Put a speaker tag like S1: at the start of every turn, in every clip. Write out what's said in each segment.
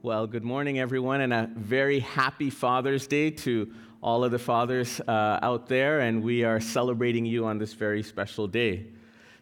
S1: Well, good morning, everyone, and a very happy Father's Day to all of the fathers uh, out there. And we are celebrating you on this very special day.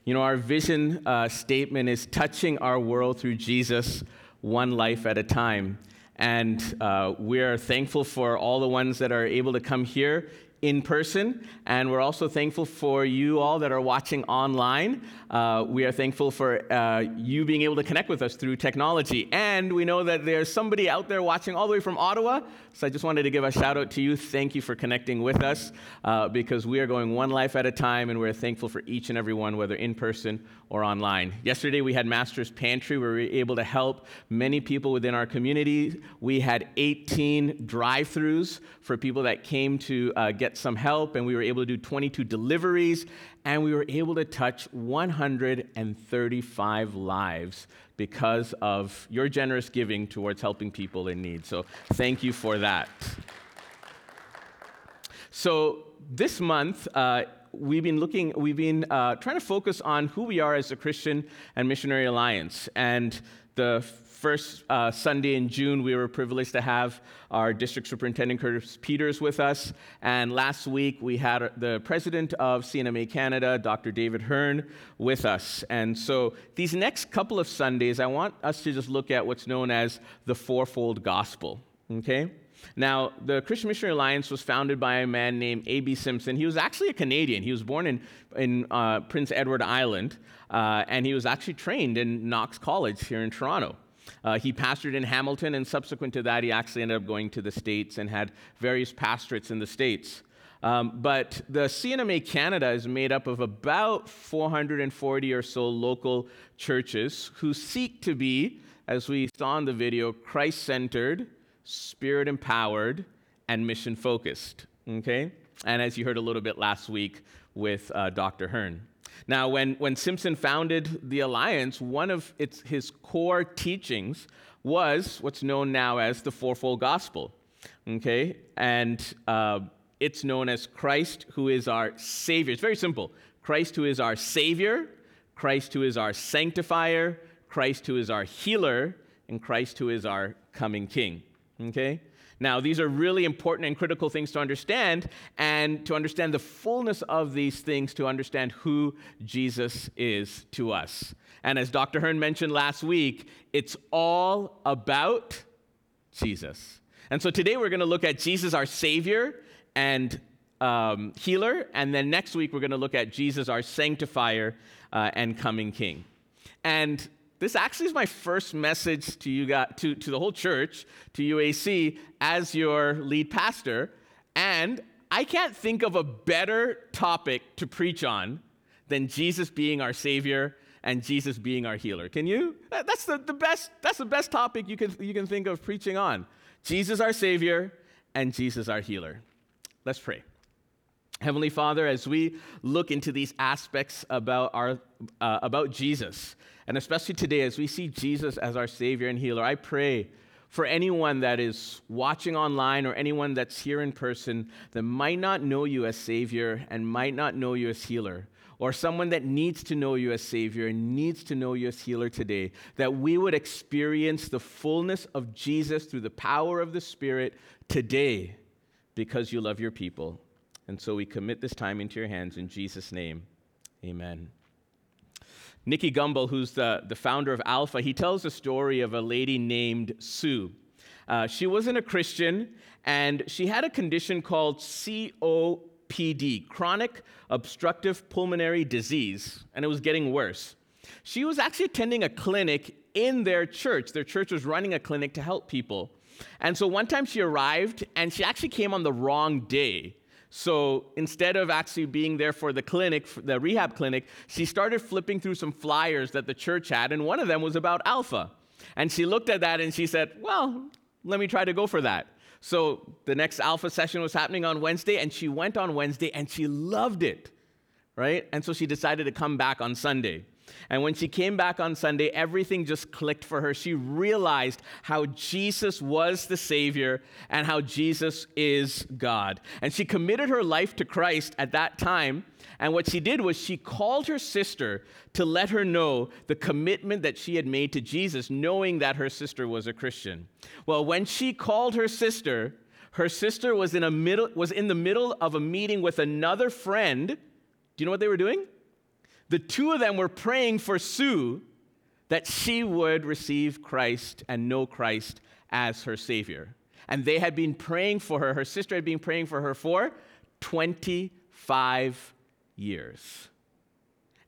S1: You know, our vision uh, statement is touching our world through Jesus, one life at a time. And uh, we're thankful for all the ones that are able to come here in person, and we're also thankful for you all that are watching online. Uh, we are thankful for uh, you being able to connect with us through technology. And we know that there's somebody out there watching all the way from Ottawa. So I just wanted to give a shout out to you. Thank you for connecting with us uh, because we are going one life at a time, and we're thankful for each and every one, whether in person or online. Yesterday we had Master's Pantry where we were able to help many people within our community. We had 18 drive throughs for people that came to uh, some help, and we were able to do 22 deliveries, and we were able to touch 135 lives because of your generous giving towards helping people in need. So thank you for that. So this month, uh, we've been looking, we've been uh, trying to focus on who we are as a Christian and Missionary Alliance. And the first uh, Sunday in June, we were privileged to have our district superintendent Curtis Peters with us. And last week, we had the president of C&MA Canada, Dr. David Hearn, with us. And so these next couple of Sundays, I want us to just look at what's known as the fourfold gospel. Okay? Now, the Christian Missionary Alliance was founded by a man named A.B. Simpson. He was actually a Canadian. He was born in, in uh, Prince Edward Island, uh, and he was actually trained in Knox College here in Toronto. Uh, he pastored in Hamilton, and subsequent to that, he actually ended up going to the States and had various pastorates in the States. Um, but the C&MA Canada is made up of about 440 or so local churches who seek to be, as we saw in the video, Christ centered, spirit empowered, and mission focused. Okay? And as you heard a little bit last week with uh, Dr. Hearn. Now, when, when Simpson founded the Alliance, one of its, his core teachings was what's known now as the fourfold gospel. Okay? And uh, it's known as Christ, who is our Savior. It's very simple Christ, who is our Savior, Christ, who is our sanctifier, Christ, who is our healer, and Christ, who is our coming King. Okay? Now, these are really important and critical things to understand, and to understand the fullness of these things, to understand who Jesus is to us. And as Dr. Hearn mentioned last week, it's all about Jesus. And so today we're going to look at Jesus, our Savior and um, healer, and then next week we're going to look at Jesus, our sanctifier uh, and coming King. And this actually is my first message to you guys, to, to the whole church, to UAC, as your lead pastor. And I can't think of a better topic to preach on than Jesus being our Savior and Jesus being our healer. Can you? That's the, the best, that's the best topic you can, you can think of preaching on. Jesus our Savior and Jesus our healer. Let's pray. Heavenly Father, as we look into these aspects about, our, uh, about Jesus, and especially today, as we see Jesus as our Savior and healer, I pray for anyone that is watching online or anyone that's here in person that might not know you as Savior and might not know you as healer, or someone that needs to know you as Savior and needs to know you as healer today, that we would experience the fullness of Jesus through the power of the Spirit today because you love your people. And so we commit this time into your hands in Jesus' name. Amen. Nicky Gumbel, who's the, the founder of Alpha, he tells a story of a lady named Sue. Uh, she wasn't a Christian, and she had a condition called COPD, chronic obstructive pulmonary disease, and it was getting worse. She was actually attending a clinic in their church. Their church was running a clinic to help people. And so one time she arrived, and she actually came on the wrong day. So instead of actually being there for the clinic, the rehab clinic, she started flipping through some flyers that the church had, and one of them was about Alpha. And she looked at that and she said, Well, let me try to go for that. So the next Alpha session was happening on Wednesday, and she went on Wednesday and she loved it, right? And so she decided to come back on Sunday. And when she came back on Sunday, everything just clicked for her. She realized how Jesus was the Savior and how Jesus is God. And she committed her life to Christ at that time. And what she did was she called her sister to let her know the commitment that she had made to Jesus, knowing that her sister was a Christian. Well, when she called her sister, her sister was in, a middle, was in the middle of a meeting with another friend. Do you know what they were doing? The two of them were praying for Sue that she would receive Christ and know Christ as her Savior. And they had been praying for her, her sister had been praying for her for 25 years.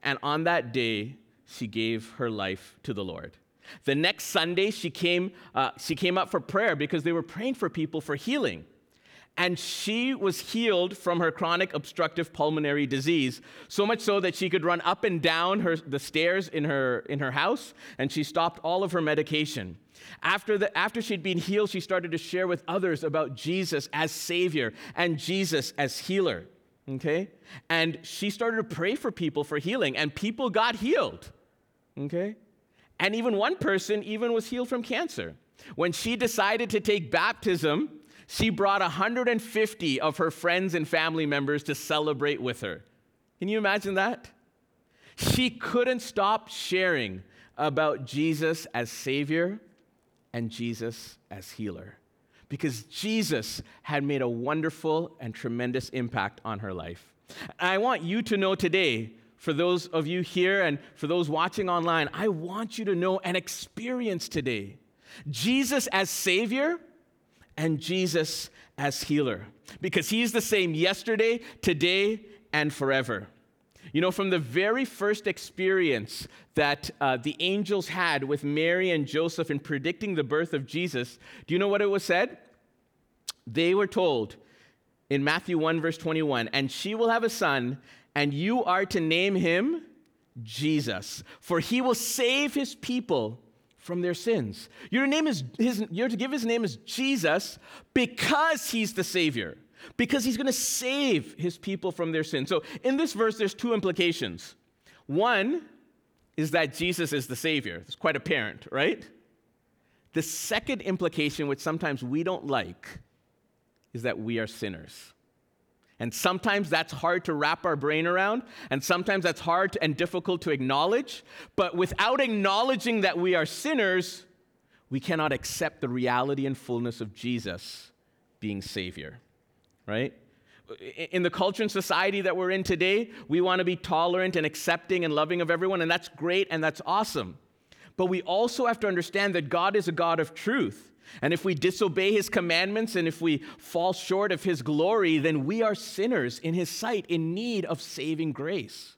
S1: And on that day, she gave her life to the Lord. The next Sunday, she came, uh, she came up for prayer because they were praying for people for healing and she was healed from her chronic obstructive pulmonary disease so much so that she could run up and down her, the stairs in her, in her house and she stopped all of her medication. After, the, after she'd been healed she started to share with others about jesus as savior and jesus as healer okay? And she started to pray for people for healing and people got healed okay? And even one person even was healed from cancer. When she decided to take baptism she brought 150 of her friends and family members to celebrate with her. Can you imagine that? She couldn't stop sharing about Jesus as Savior and Jesus as healer because Jesus had made a wonderful and tremendous impact on her life. I want you to know today, for those of you here and for those watching online, I want you to know and experience today Jesus as Savior and Jesus as healer because he's the same yesterday, today, and forever. You know, from the very first experience that uh, the angels had with Mary and Joseph in predicting the birth of Jesus, do you know what it was said? They were told in Matthew 1, verse 21, and she will have a son, and you are to name him Jesus, for he will save his people from their sins. Your name is his, you're to give his name as Jesus because he's the Savior, because he's going to save his people from their sins. So in this verse, there's two implications. One is that Jesus is the Savior. It's quite apparent, right? The second implication, which sometimes we don't like, is that we are sinners. And sometimes that's hard to wrap our brain around, and sometimes that's hard and difficult to acknowledge. But without acknowledging that we are sinners, we cannot accept the reality and fullness of Jesus being Savior, right? In the culture and society that we're in today, we want to be tolerant and accepting and loving of everyone, and that's great and that's awesome. But we also have to understand that God is a God of truth. And if we disobey his commandments and if we fall short of his glory, then we are sinners in his sight in need of saving grace.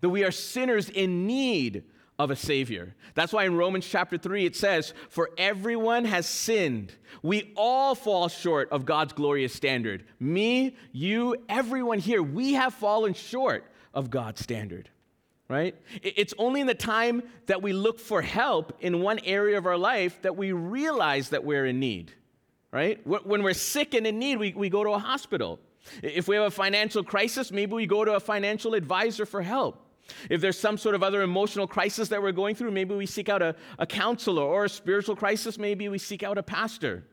S1: That we are sinners in need of a Savior. That's why in Romans chapter 3 it says, For everyone has sinned. We all fall short of God's glorious standard. Me, you, everyone here, we have fallen short of God's standard right? It's only in the time that we look for help in one area of our life that we realize that we're in need, right? When we're sick and in need, we, we go to a hospital. If we have a financial crisis, maybe we go to a financial advisor for help. If there's some sort of other emotional crisis that we're going through, maybe we seek out a, a counselor, or a spiritual crisis, maybe we seek out a pastor.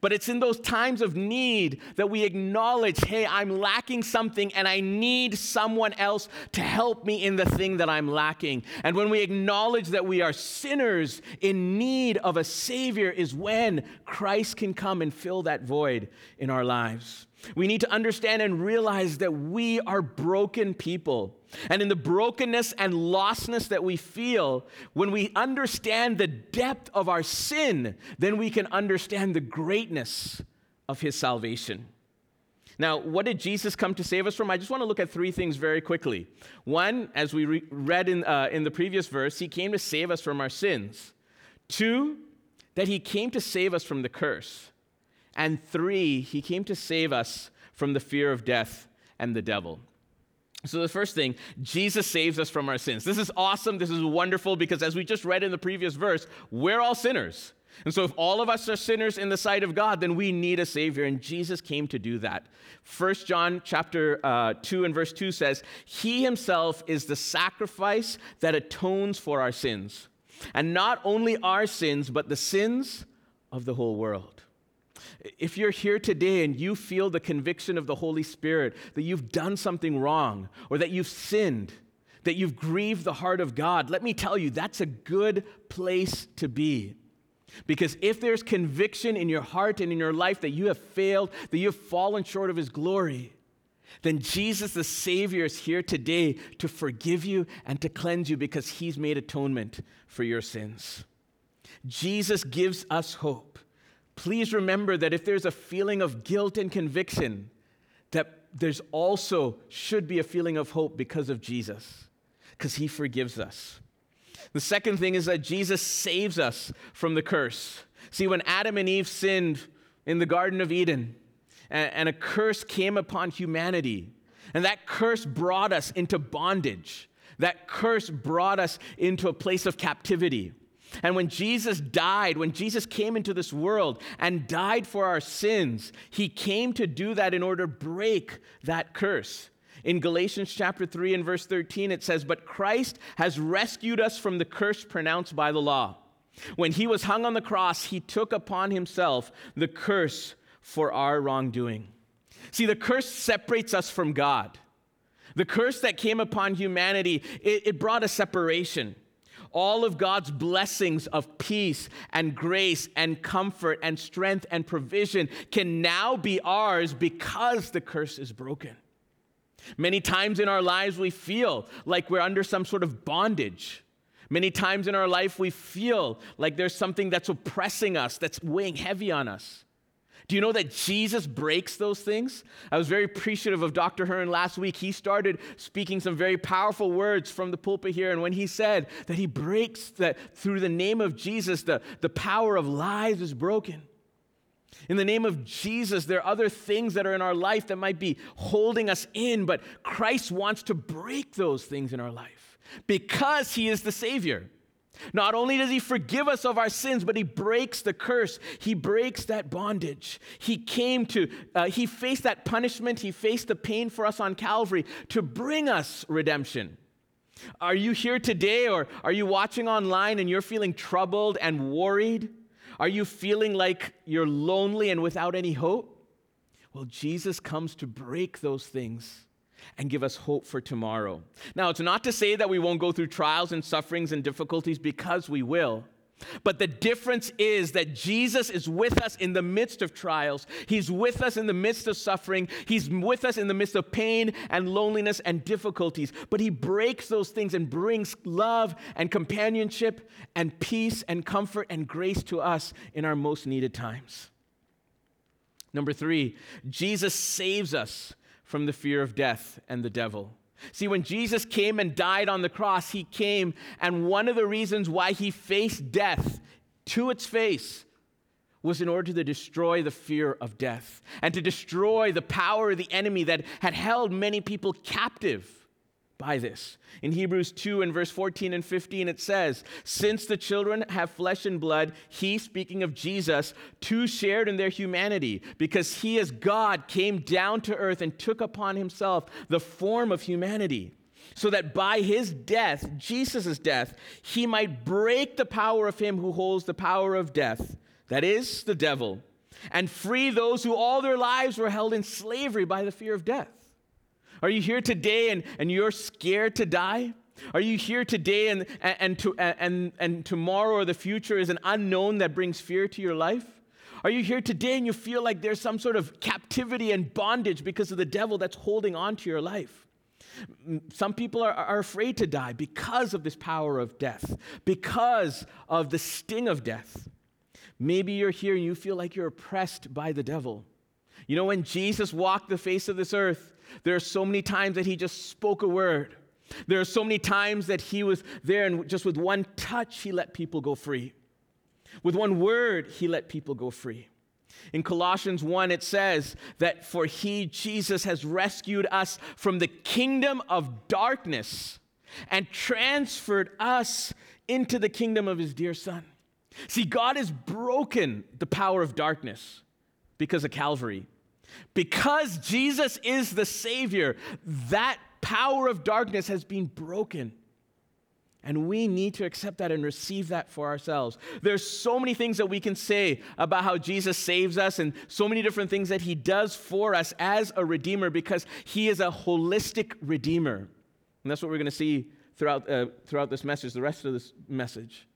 S1: But it's in those times of need that we acknowledge, hey, I'm lacking something and I need someone else to help me in the thing that I'm lacking. And when we acknowledge that we are sinners in need of a Savior, is when Christ can come and fill that void in our lives. We need to understand and realize that we are broken people. And in the brokenness and lostness that we feel, when we understand the depth of our sin, then we can understand the greatness of his salvation. Now, what did Jesus come to save us from? I just want to look at three things very quickly. One, as we re- read in, uh, in the previous verse, he came to save us from our sins. Two, that he came to save us from the curse. And three, he came to save us from the fear of death and the devil. So, the first thing, Jesus saves us from our sins. This is awesome. This is wonderful because, as we just read in the previous verse, we're all sinners. And so, if all of us are sinners in the sight of God, then we need a Savior, and Jesus came to do that. 1 John chapter uh, 2 and verse 2 says, He himself is the sacrifice that atones for our sins. And not only our sins, but the sins of the whole world. If you're here today and you feel the conviction of the Holy Spirit that you've done something wrong or that you've sinned, that you've grieved the heart of God, let me tell you, that's a good place to be. Because if there's conviction in your heart and in your life that you have failed, that you have fallen short of His glory, then Jesus the Savior is here today to forgive you and to cleanse you because He's made atonement for your sins. Jesus gives us hope. Please remember that if there's a feeling of guilt and conviction, that there's also should be a feeling of hope because of Jesus, because He forgives us. The second thing is that Jesus saves us from the curse. See, when Adam and Eve sinned in the Garden of Eden, and, a curse came upon humanity, and that curse brought us into bondage. That curse brought us into a place of captivity. And when Jesus died, when Jesus came into this world and died for our sins, he came to do that in order to break that curse. In Galatians chapter 3 and verse 13, it says, But Christ has rescued us from the curse pronounced by the law. When he was hung on the cross, he took upon himself the curse for our wrongdoing. See, the curse separates us from God. The curse that came upon humanity, it, it brought a separation. All of God's blessings of peace and grace and comfort and strength and provision can now be ours because the curse is broken. Many times in our lives, we feel like we're under some sort of bondage. Many times in our life, we feel like there's something that's oppressing us, that's weighing heavy on us. Do you know that Jesus breaks those things? I was very appreciative of Dr. Hearn last week. He started speaking some very powerful words from the pulpit here. And when he said that he breaks that through the name of Jesus, the, the power of lies is broken. In the name of Jesus, there are other things that are in our life that might be holding us in, but Christ wants to break those things in our life because he is the Savior. Not only does he forgive us of our sins, but he breaks the curse. He breaks that bondage. He came to, uh, he faced that punishment. He faced the pain for us on Calvary to bring us redemption. Are you here today or are you watching online and you're feeling troubled and worried? Are you feeling like you're lonely and without any hope? Well, Jesus comes to break those things and give us hope for tomorrow. Now, it's not to say that we won't go through trials and sufferings and difficulties because we will. But the difference is that Jesus is with us in the midst of trials. He's with us in the midst of suffering. He's with us in the midst of pain and loneliness and difficulties. But He breaks those things and brings love and companionship and peace and comfort and grace to us in our most needed times. Number three, Jesus saves us from the fear of death and the devil. See, when Jesus came and died on the cross, he came, and one of the reasons why he faced death to its face was in order to destroy the fear of death and to destroy the power of the enemy that had held many people captive by this. In Hebrews 2 and verse 14 and 15, it says, Since the children have flesh and blood, he, speaking of Jesus, too shared in their humanity, because he, as God, came down to earth and took upon himself the form of humanity, so that by his death, Jesus' death, he might break the power of him who holds the power of death, that is, the devil, and free those who all their lives were held in slavery by the fear of death. Are you here today and, and you're scared to die? Are you here today and, and, and, to, and, and tomorrow or the future is an unknown that brings fear to your life? Are you here today and you feel like there's some sort of captivity and bondage because of the devil that's holding on to your life? Some people are, are afraid to die because of this power of death, because of the sting of death. Maybe you're here and you feel like you're oppressed by the devil. You know, when Jesus walked the face of this earth, there are so many times that he just spoke a word. There are so many times that he was there and just with one touch, he let people go free. With one word, he let people go free. In Colossians 1, it says that for he, Jesus, has rescued us from the kingdom of darkness and transferred us into the kingdom of his dear son. See, God has broken the power of darkness because of Calvary. Because Jesus is the Savior, that power of darkness has been broken. And we need to accept that and receive that for ourselves. There's so many things that we can say about how Jesus saves us and so many different things that he does for us as a redeemer because he is a holistic redeemer. And that's what we're going to see throughout, uh, throughout this message, the rest of this message.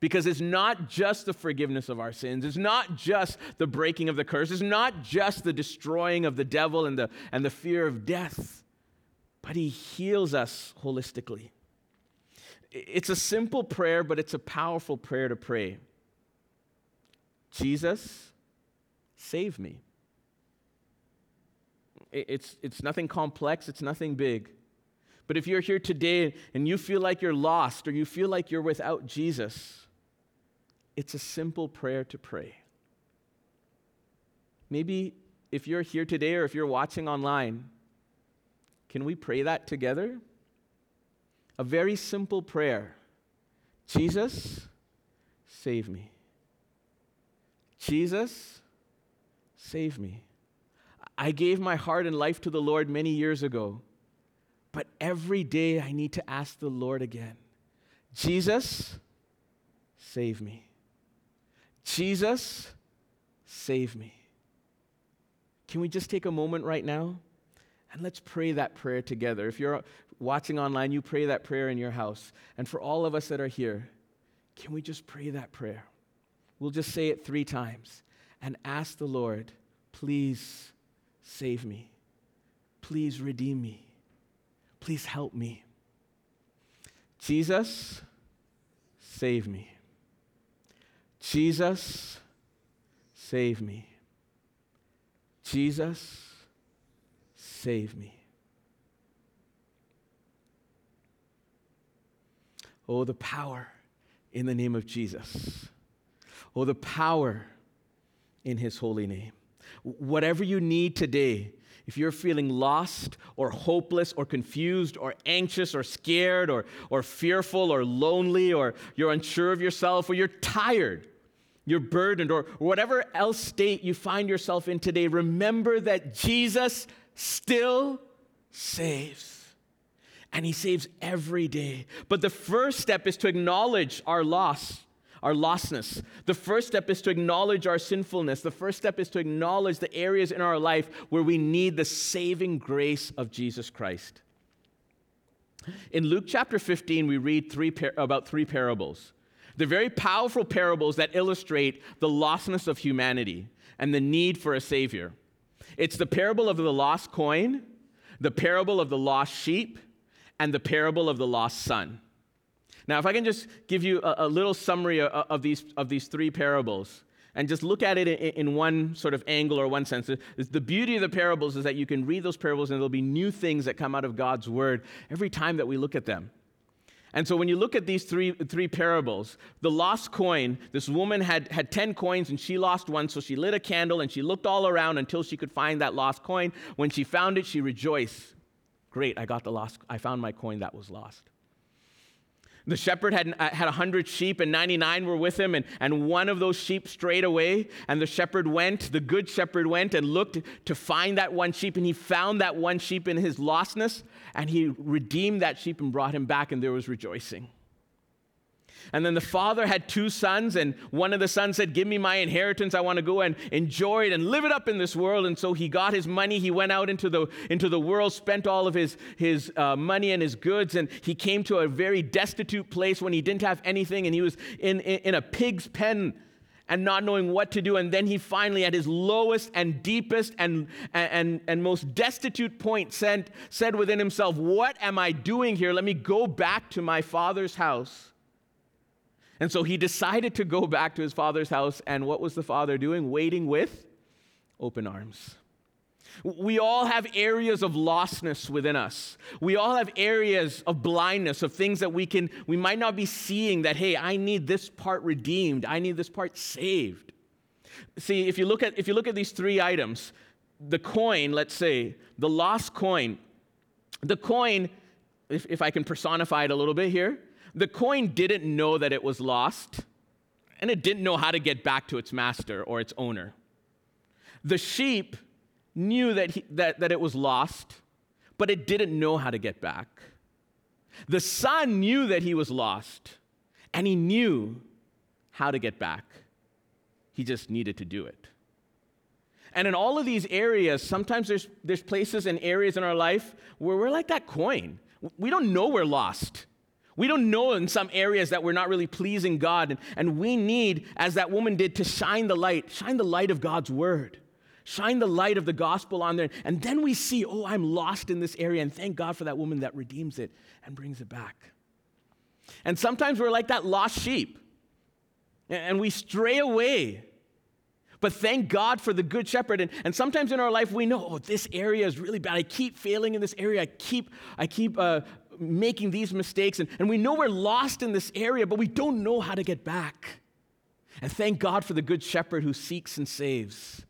S1: Because it's not just the forgiveness of our sins, it's not just the breaking of the curse, it's not just the destroying of the devil and the, and the fear of death, but he heals us holistically. It's a simple prayer, but it's a powerful prayer to pray. Jesus, save me. It's, it's nothing complex, it's nothing big. But if you're here today and you feel like you're lost or you feel like you're without Jesus, it's a simple prayer to pray. Maybe if you're here today or if you're watching online, can we pray that together? a very simple prayer Jesus, save me. Jesus, save me. I gave my heart and life to the Lord many years ago, but every day I need to ask the Lord again Jesus, save me. Jesus, save me. Can we just take a moment right now? And let's pray that prayer together. If you're watching online, you pray that prayer in your house. And for all of us that are here, can we just pray that prayer? We'll just say it three times and ask the Lord, please save me. Please redeem me. Please help me. Jesus, save me. Jesus, save me. Jesus, save me. Oh, the power in the name of Jesus. Oh, the power in his holy name. Whatever you need today, if you're feeling lost or hopeless or confused or anxious or scared or, or fearful or lonely or you're unsure of yourself or you're tired, you're burdened or whatever else state you find yourself in today, remember that Jesus still saves and He saves every day. But the first step is to acknowledge our loss, our lostness. The first step is to acknowledge our sinfulness. The first step is to acknowledge the areas in our life where we need the saving grace of Jesus Christ. In Luke chapter 15, we read three par- about three parables. They're very powerful parables that illustrate the lostness of humanity and the need for a Savior. It's the parable of the lost coin, the parable of the lost sheep, and the parable of the lost son. Now, if I can just give you a, a little summary of, of, these, of these three parables and just look at it in, in one sort of angle or one sense, the beauty of the parables is that you can read those parables and there'll be new things that come out of God's word every time that we look at them. And so when you look at these three, three parables, the lost coin, this woman had, had 10 coins and she lost one, so she lit a candle and she looked all around until she could find that lost coin. When she found it, she rejoiced. Great, I got the lost, I found my coin that was lost. The shepherd had, uh, had 100 sheep, and 99 were with him, and, and one of those sheep strayed away. And the shepherd went, the good shepherd went and looked to find that one sheep, and he found that one sheep in his lostness, and he redeemed that sheep and brought him back, and there was rejoicing. And then the father had two sons, and one of the sons said, Give me my inheritance. I want to go and enjoy it and live it up in this world. And so he got his money. He went out into the, into the world, spent all of his, his uh, money and his goods, and he came to a very destitute place when he didn't have anything, and he was in, in, in a pig's pen and not knowing what to do. And then he finally, at his lowest and deepest and, and, and most destitute point, said, said within himself, What am I doing here? Let me go back to my father's house and so he decided to go back to his father's house. And what was the father doing? Waiting with open arms. We all have areas of lostness within us. We all have areas of blindness, of things that we can we might not be seeing that hey, I need this part redeemed. I need this part saved. See, if you look at if you look at these three items, the coin, let's say, the lost coin. The coin, if, if I can personify it a little bit here, the coin didn't know that it was lost, and it didn't know how to get back to its master or its owner. The sheep knew that, he, that, that it was lost, but it didn't know how to get back. The son knew that he was lost, and he knew how to get back. He just needed to do it. And in all of these areas, sometimes there's, there's places and areas in our life where we're like that coin. We don't know we're lost. We don't know in some areas that we're not really pleasing God. And, and we need, as that woman did, to shine the light, shine the light of God's word, shine the light of the gospel on there. And then we see, oh, I'm lost in this area. And thank God for that woman that redeems it and brings it back. And sometimes we're like that lost sheep and we stray away. But thank God for the good shepherd. And, and sometimes in our life, we know, oh, this area is really bad. I keep failing in this area. I keep, I keep uh, making these mistakes, and, and we know we're lost in this area, but we don't know how to get back. And thank God for the Good Shepherd who seeks and saves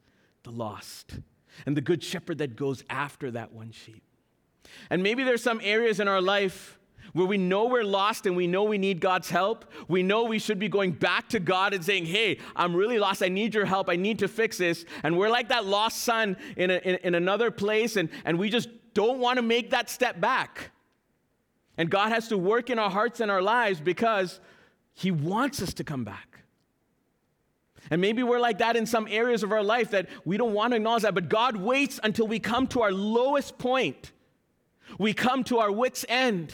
S1: the lost, and the Good Shepherd that goes after that one sheep. And maybe there's some areas in our life where we know we're lost and we know we need God's help. We know we should be going back to God and saying, Hey, I'm really lost. I need your help. I need to fix this. And we're like that lost son in, a, in, in another place, and, and we just don't want to make that step back. And God has to work in our hearts and our lives because He wants us to come back. And maybe we're like that in some areas of our life that we don't want to acknowledge that, but God waits until we come to our lowest point. We come to our wits' end.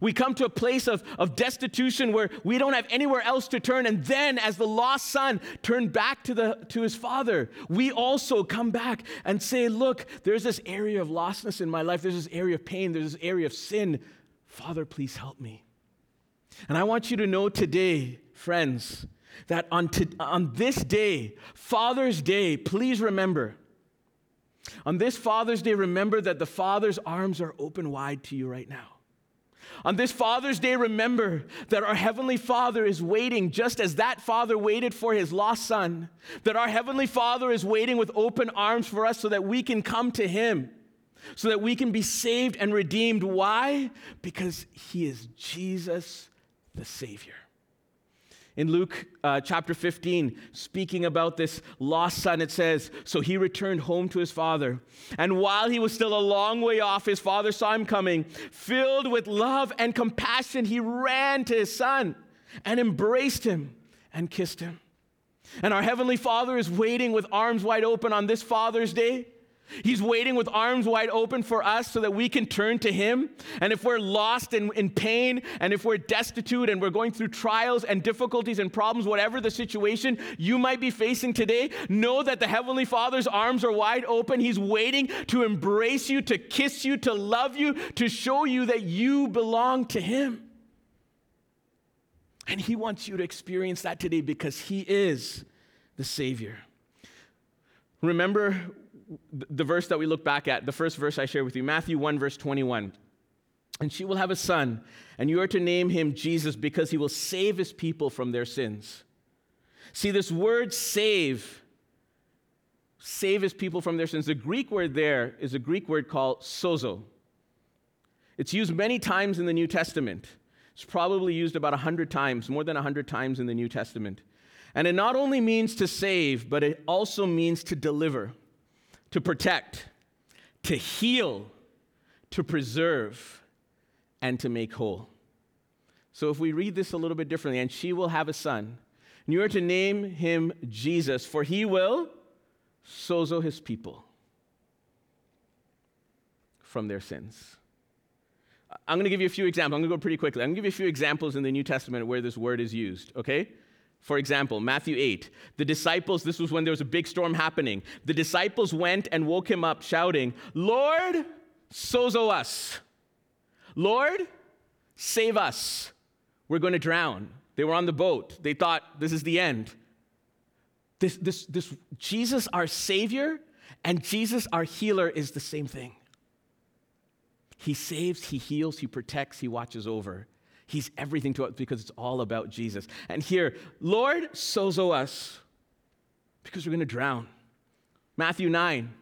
S1: We come to a place of, of destitution where we don't have anywhere else to turn. And then, as the lost son turned back to, the, to his father, we also come back and say, Look, there's this area of lostness in my life. There's this area of pain. There's this area of sin. Father, please help me. And I want you to know today, friends, that on, to, on this day, Father's Day, please remember, on this Father's Day, remember that the Father's arms are open wide to you right now. On this Father's Day, remember that our Heavenly Father is waiting just as that Father waited for his lost son. That our Heavenly Father is waiting with open arms for us so that we can come to Him so that we can be saved and redeemed. Why? Because he is Jesus the Savior. In Luke uh, chapter 15, speaking about this lost son, it says, So he returned home to his father. And while he was still a long way off, his father saw him coming. Filled with love and compassion, he ran to his son and embraced him and kissed him. And our Heavenly Father is waiting with arms wide open on this Father's Day He's waiting with arms wide open for us so that we can turn to Him. And if we're lost in, in pain, and if we're destitute, and we're going through trials and difficulties and problems, whatever the situation you might be facing today, know that the Heavenly Father's arms are wide open. He's waiting to embrace you, to kiss you, to love you, to show you that you belong to Him. And He wants you to experience that today because He is the Savior. Remember the verse that we look back at, the first verse I shared with you, Matthew 1, verse 21. And she will have a son, and you are to name him Jesus because he will save his people from their sins. See, this word save, save his people from their sins, the Greek word there is a Greek word called sozo. It's used many times in the New Testament. It's probably used about 100 times, more than 100 times in the New Testament. And it not only means to save, but it also means to deliver to protect, to heal, to preserve, and to make whole. So if we read this a little bit differently, and she will have a son, and you are to name him Jesus, for he will sozo his people from their sins. I'm going to give you a few examples. I'm going to go pretty quickly. I'm going to give you a few examples in the New Testament where this word is used, okay? For example, Matthew 8, the disciples, this was when there was a big storm happening. The disciples went and woke him up, shouting, Lord, sozo us. Lord, save us. We're going to drown. They were on the boat. They thought, this is the end. This, this, this Jesus, our Savior, and Jesus, our healer, is the same thing. He saves, He heals, He protects, He watches over. He's everything to us because it's all about Jesus. And here, Lord, sozo us because we're going to drown. Matthew 9,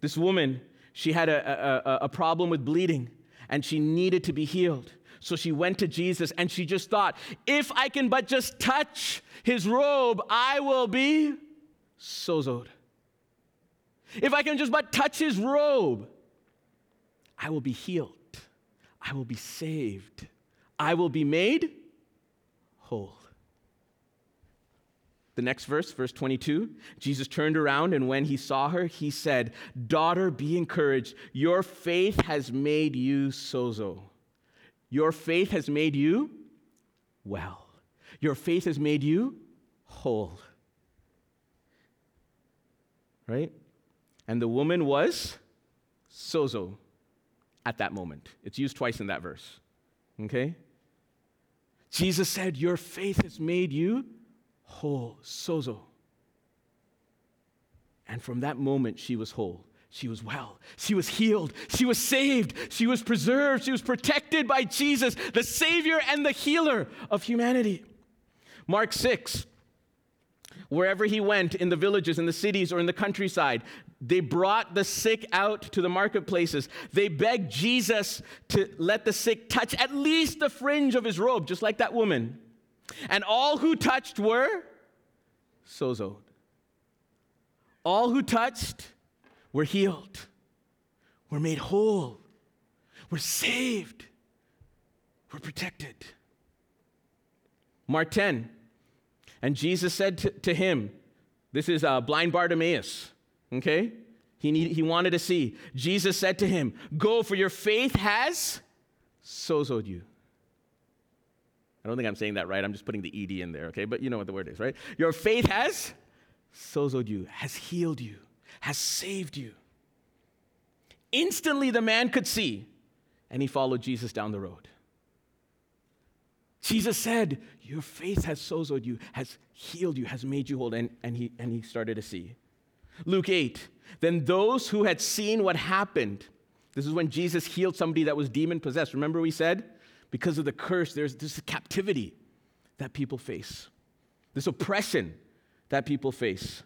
S1: this woman, she had a, a, a, problem with bleeding and she needed to be healed. So she went to Jesus and she just thought, if I can but just touch his robe, I will be sozoed. If I can just but touch his robe, I will be healed. I will be saved. I will be made whole. The next verse, verse 22, Jesus turned around and when he saw her, he said, Daughter, be encouraged. Your faith has made you sozo. Your faith has made you well. Your faith has made you whole. Right? And the woman was sozo at that moment. It's used twice in that verse. Okay? Jesus said, Your faith has made you whole, sozo. And from that moment, she was whole. She was well. She was healed. She was saved. She was preserved. She was protected by Jesus, the Savior and the healer of humanity. Mark 6. Wherever he went, in the villages, in the cities, or in the countryside, they brought the sick out to the marketplaces. They begged Jesus to let the sick touch at least the fringe of his robe, just like that woman. And all who touched were sozoed. All who touched were healed, were made whole, were saved, were protected. Mark 10. And Jesus said to, to him, This is uh, blind Bartimaeus, okay? He, need, he wanted to see. Jesus said to him, Go, for your faith has sozoed you. I don't think I'm saying that right. I'm just putting the ed in there, okay? But you know what the word is, right? Your faith has sozoed you, has healed you, has saved you. Instantly, the man could see, and he followed Jesus down the road. Jesus said, Your faith has sozoed you, has healed you, has made you whole. And, and, he, and he started to see. Luke 8. Then those who had seen what happened, this is when Jesus healed somebody that was demon possessed. Remember, we said? because of the curse, there's this captivity that people face, this oppression that people face.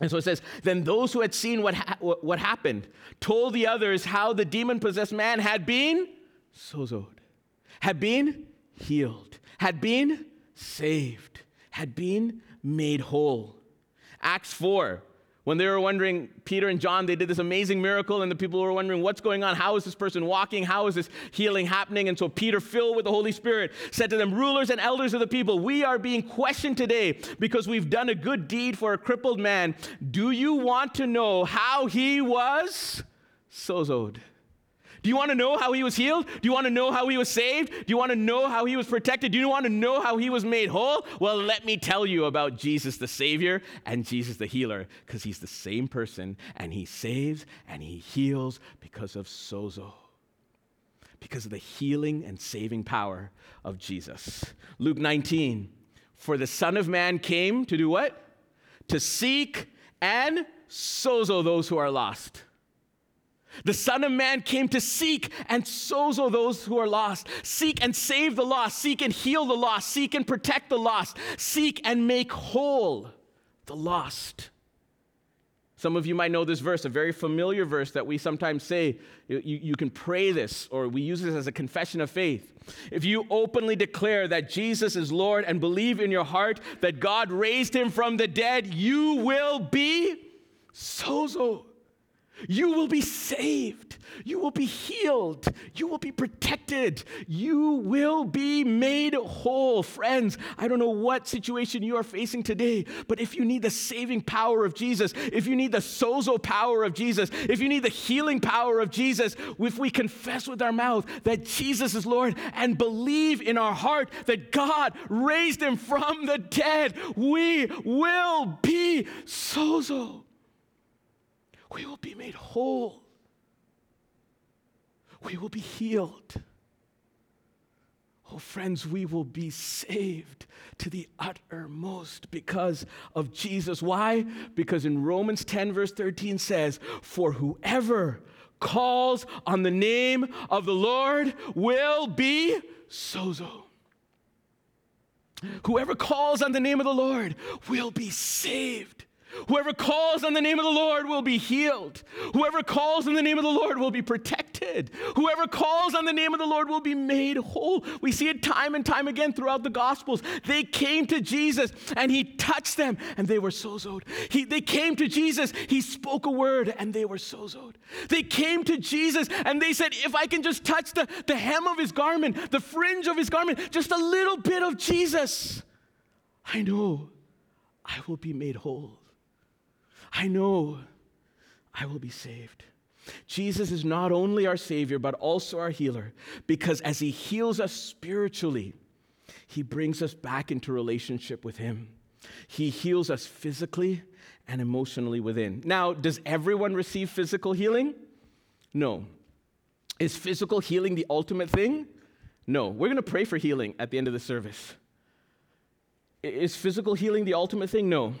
S1: And so it says, then those who had seen what, ha- what happened told the others how the demon possessed man had been sozoed, had been healed, had been saved, had been made whole. Acts 4, when they were wondering, Peter and John, they did this amazing miracle, and the people were wondering, what's going on? How is this person walking? How is this healing happening? And so Peter, filled with the Holy Spirit, said to them, Rulers and elders of the people, we are being questioned today because we've done a good deed for a crippled man. Do you want to know how he was sozoed? Do you want to know how he was healed? Do you want to know how he was saved? Do you want to know how he was protected? Do you want to know how he was made whole? Well, let me tell you about Jesus the Savior and Jesus the healer, because he's the same person and he saves and he heals because of sozo, because of the healing and saving power of Jesus. Luke 19, for the Son of Man came to do what? To seek and sozo those who are lost. The Son of Man came to seek and sozo those who are lost. Seek and save the lost. Seek and heal the lost. Seek and protect the lost. Seek and make whole the lost. Some of you might know this verse, a very familiar verse that we sometimes say. You, you, can pray this, or we use this as a confession of faith. If you openly declare that Jesus is Lord and believe in your heart that God raised him from the dead, you will be sozo. You will be saved. You will be healed. You will be protected. You will be made whole. Friends, I don't know what situation you are facing today, but if you need the saving power of Jesus, if you need the sozo power of Jesus, if you need the healing power of Jesus, if we confess with our mouth that Jesus is Lord and believe in our heart that God raised him from the dead, we will be sozo we will be made whole. We will be healed. Oh, friends, we will be saved to the uttermost because of Jesus. Why? Because in Romans 10, verse 13 says, For whoever calls on the name of the Lord will be sozo. Whoever calls on the name of the Lord will be saved. Whoever calls on the name of the Lord will be healed. Whoever calls on the name of the Lord will be protected. Whoever calls on the name of the Lord will be made whole. We see it time and time again throughout the Gospels. They came to Jesus and he touched them and they were sozoed. He, they came to Jesus, he spoke a word and they were sozoed. They came to Jesus and they said, If I can just touch the, the hem of his garment, the fringe of his garment, just a little bit of Jesus, I know I will be made whole. I know I will be saved. Jesus is not only our Savior, but also our healer, because as He heals us spiritually, He brings us back into relationship with Him. He heals us physically and emotionally within. Now, does everyone receive physical healing? No. Is physical healing the ultimate thing? No. We're going to pray for healing at the end of the service. Is physical healing the ultimate thing? No.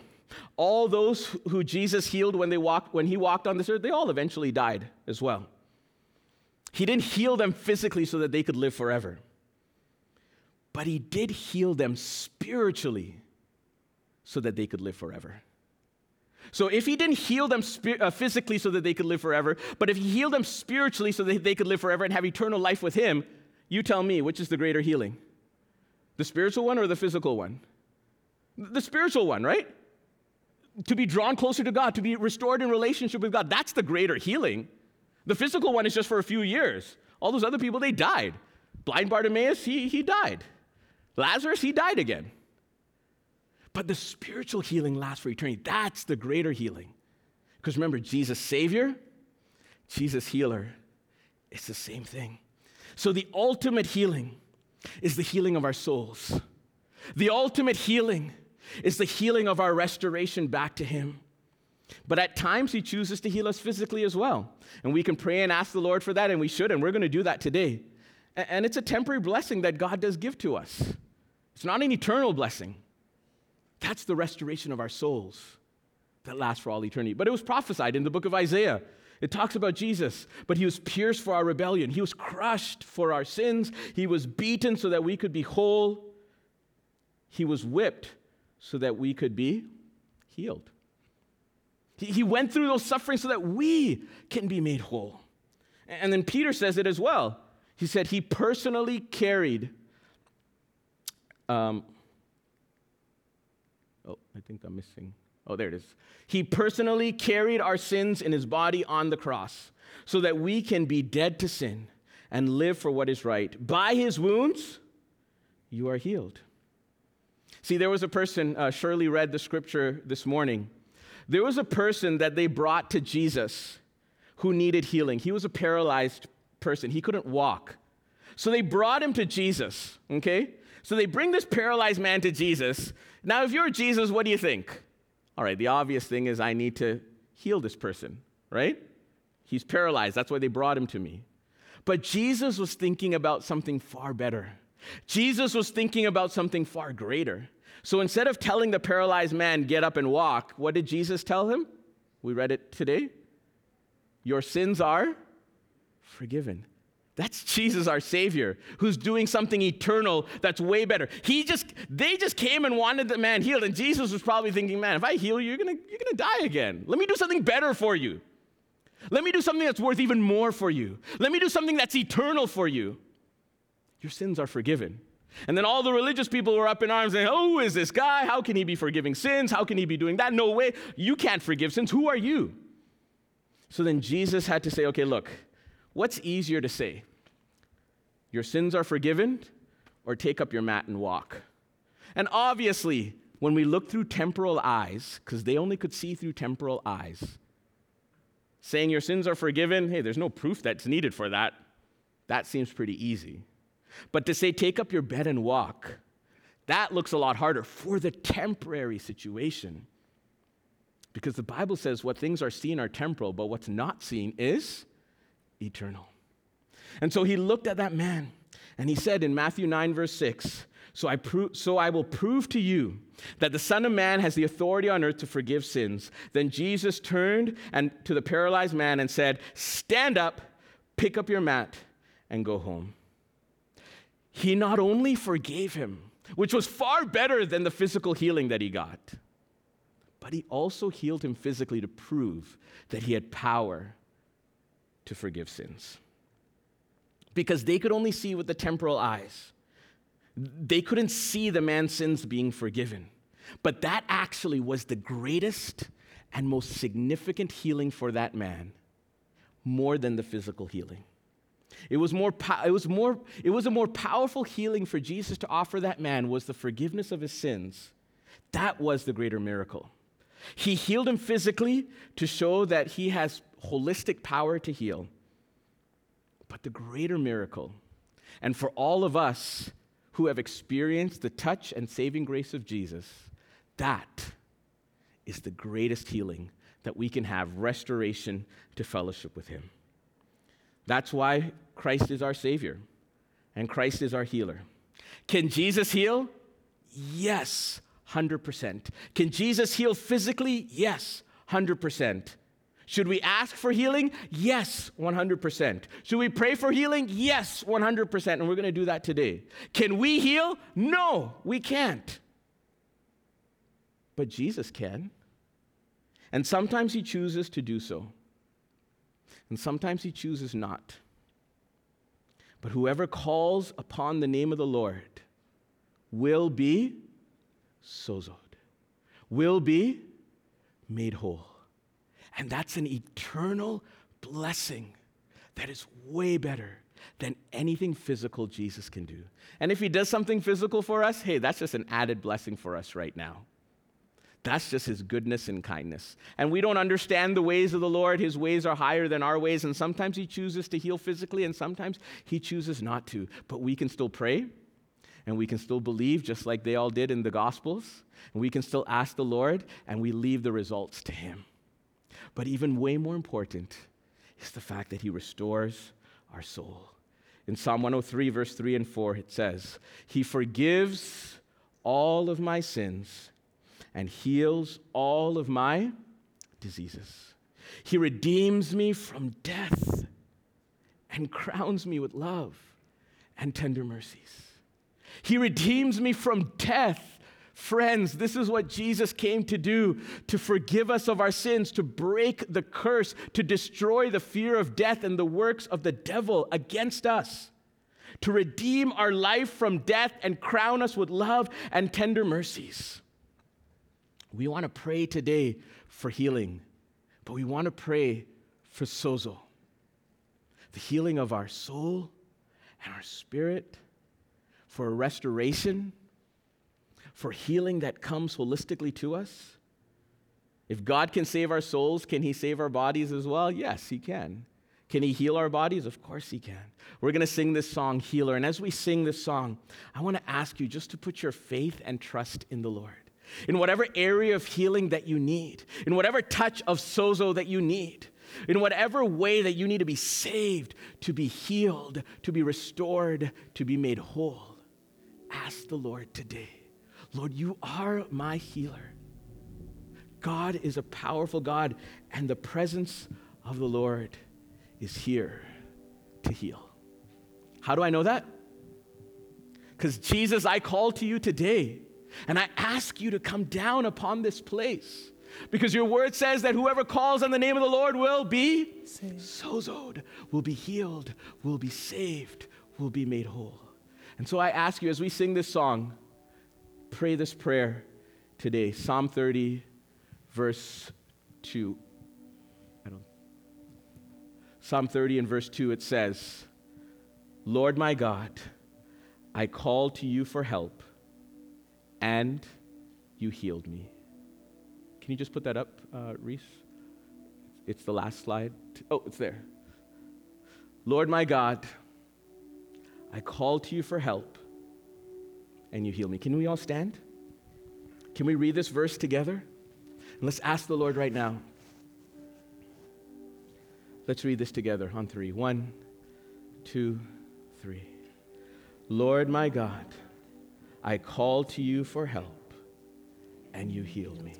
S1: All those who Jesus healed when, they walked, when he walked on this earth, they all eventually died as well. He didn't heal them physically so that they could live forever, but he did heal them spiritually so that they could live forever. So if he didn't heal them uh, physically so that they could live forever, but if he healed them spiritually so that they could live forever and have eternal life with him, you tell me which is the greater healing? The spiritual one or the physical one? The spiritual one, right? To be drawn closer to God, to be restored in relationship with God, that's the greater healing. The physical one is just for a few years. All those other people, they died. Blind Bartimaeus, he, he died. Lazarus, he died again. But the spiritual healing lasts for eternity. That's the greater healing. Because remember, Jesus Savior, Jesus Healer, it's the same thing. So the ultimate healing is the healing of our souls. The ultimate healing is the healing of our restoration back to Him. But at times, He chooses to heal us physically as well. And we can pray and ask the Lord for that, and we should, and we're going to do that today. And it's a temporary blessing that God does give to us, it's not an eternal blessing. That's the restoration of our souls that lasts for all eternity. But it was prophesied in the book of Isaiah. It talks about Jesus, but he was pierced for our rebellion. He was crushed for our sins. He was beaten so that we could be whole. He was whipped so that we could be healed. He, he went through those sufferings so that we can be made whole. And then Peter says it as well. He said he personally carried. Um, oh, I think I'm missing. Oh, there it is. He personally carried our sins in his body on the cross so that we can be dead to sin and live for what is right. By his wounds, you are healed. See, there was a person, uh, Shirley read the scripture this morning. There was a person that they brought to Jesus who needed healing. He was a paralyzed person, he couldn't walk. So they brought him to Jesus, okay? So they bring this paralyzed man to Jesus. Now, if you're Jesus, what do you think? All right, the obvious thing is I need to heal this person, right? He's paralyzed. That's why they brought him to me. But Jesus was thinking about something far better. Jesus was thinking about something far greater. So instead of telling the paralyzed man, get up and walk, what did Jesus tell him? We read it today. Your sins are forgiven. That's Jesus, our Savior, who's doing something eternal that's way better. He just, they just came and wanted the man healed, and Jesus was probably thinking, man, if I heal you, you're gonna, you're gonna die again. Let me do something better for you. Let me do something that's worth even more for you. Let me do something that's eternal for you. Your sins are forgiven. And then all the religious people were up in arms saying, Oh, who is this guy? How can he be forgiving sins? How can he be doing that? No way. You can't forgive sins. Who are you? So then Jesus had to say, Okay, look, what's easier to say? Your sins are forgiven, or take up your mat and walk? And obviously, when we look through temporal eyes, because they only could see through temporal eyes, saying your sins are forgiven, hey, there's no proof that's needed for that. That seems pretty easy. But to say, take up your bed and walk, that looks a lot harder for the temporary situation. Because the Bible says what things are seen are temporal, but what's not seen is eternal. And so he looked at that man and he said in Matthew 9, verse 6, so I, pro- so I will prove to you that the Son of Man has the authority on earth to forgive sins. Then Jesus turned and to the paralyzed man and said, Stand up, pick up your mat, and go home he not only forgave him, which was far better than the physical healing that he got, but he also healed him physically to prove that he had power to forgive sins. because they could only see with the temporal eyes. They couldn't see the man's sins being forgiven. But that actually was the greatest and most significant healing for that man, more than the physical healing. It was, more it, was more, it was a more powerful healing for Jesus to offer that man was the forgiveness of his sins. That was the greater miracle. He healed him physically to show that he has holistic power to heal. But the greater miracle, and for all of us who have experienced the touch and saving grace of Jesus, that is the greatest healing that we can have restoration to fellowship with Him. That's why Christ is our Savior and Christ is our healer. Can Jesus heal? Yes, 100%. Can Jesus heal physically? Yes, 100%. Should we ask for healing? Yes, 100%. Should we pray for healing? Yes, 100%. And we're going to do that today. Can we heal? No, we can't. But Jesus can. And sometimes he chooses to do so. And sometimes he chooses not. But whoever calls upon the name of the Lord will be sozoed, will be made whole. And that's an eternal blessing that is way better than anything physical Jesus can do. And if he does something physical for us, hey, that's just an added blessing for us right now. That's just his goodness and kindness. And we don't understand the ways of the Lord. His ways are higher than our ways. And sometimes he chooses to heal physically, and sometimes he chooses not to. But we can still pray, and we can still believe, just like they all did in the Gospels. And we can still ask the Lord, and we leave the results to him. But even way more important is the fact that He restores our soul. In Psalm 103, verse 3 and 4, it says, He forgives all of my sins and heals all of my diseases. He redeems me from death and crowns me with love and tender mercies. He redeems me from death Friends, this is what Jesus came to do to forgive us of our sins, to break the curse, to destroy the fear of death and the works of the devil against us, to redeem our life from death and crown us with love and tender mercies. We want to pray today for healing, but we want to pray for sozo, the healing of our soul and our spirit, for restoration for healing that comes holistically to us? If God can save our souls, can He save our bodies as well? Yes, He can. Can He heal our bodies? Of course He can. We're going to sing this song, Healer. And as we sing this song, I want to ask you just to put your faith and trust in the Lord. In whatever area of healing that you need, in whatever touch of sozo that you need, in whatever way that you need to be saved, to be healed, to be restored, to be made whole, ask the Lord today. Lord, you are my healer. God is a powerful God, and the presence of the Lord is here to heal. How do I know that? Because Jesus, I call to you today, and I ask you to come down upon this place. Because your word says that whoever calls on the name of the Lord will be saved. sozoed, will be healed, will be saved, will be made whole. And so I ask you as we sing this song, pray this prayer today. Psalm 30, verse 2. I don't. Psalm 30 and verse 2, it says, Lord my God, I call to you for help, and you healed me. Can you just put that up, uh, Reese? It's the last slide. Oh, it's there. Lord my God, I called to you for help and you heal me. Can we all stand? Can we read this verse together? And let's ask the Lord right now. Let's read this together on three. One, two, three. Lord my God, I called to you for help, and you healed me.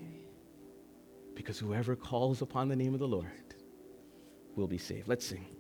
S1: Because whoever calls upon the name of the Lord will be saved. Let's sing.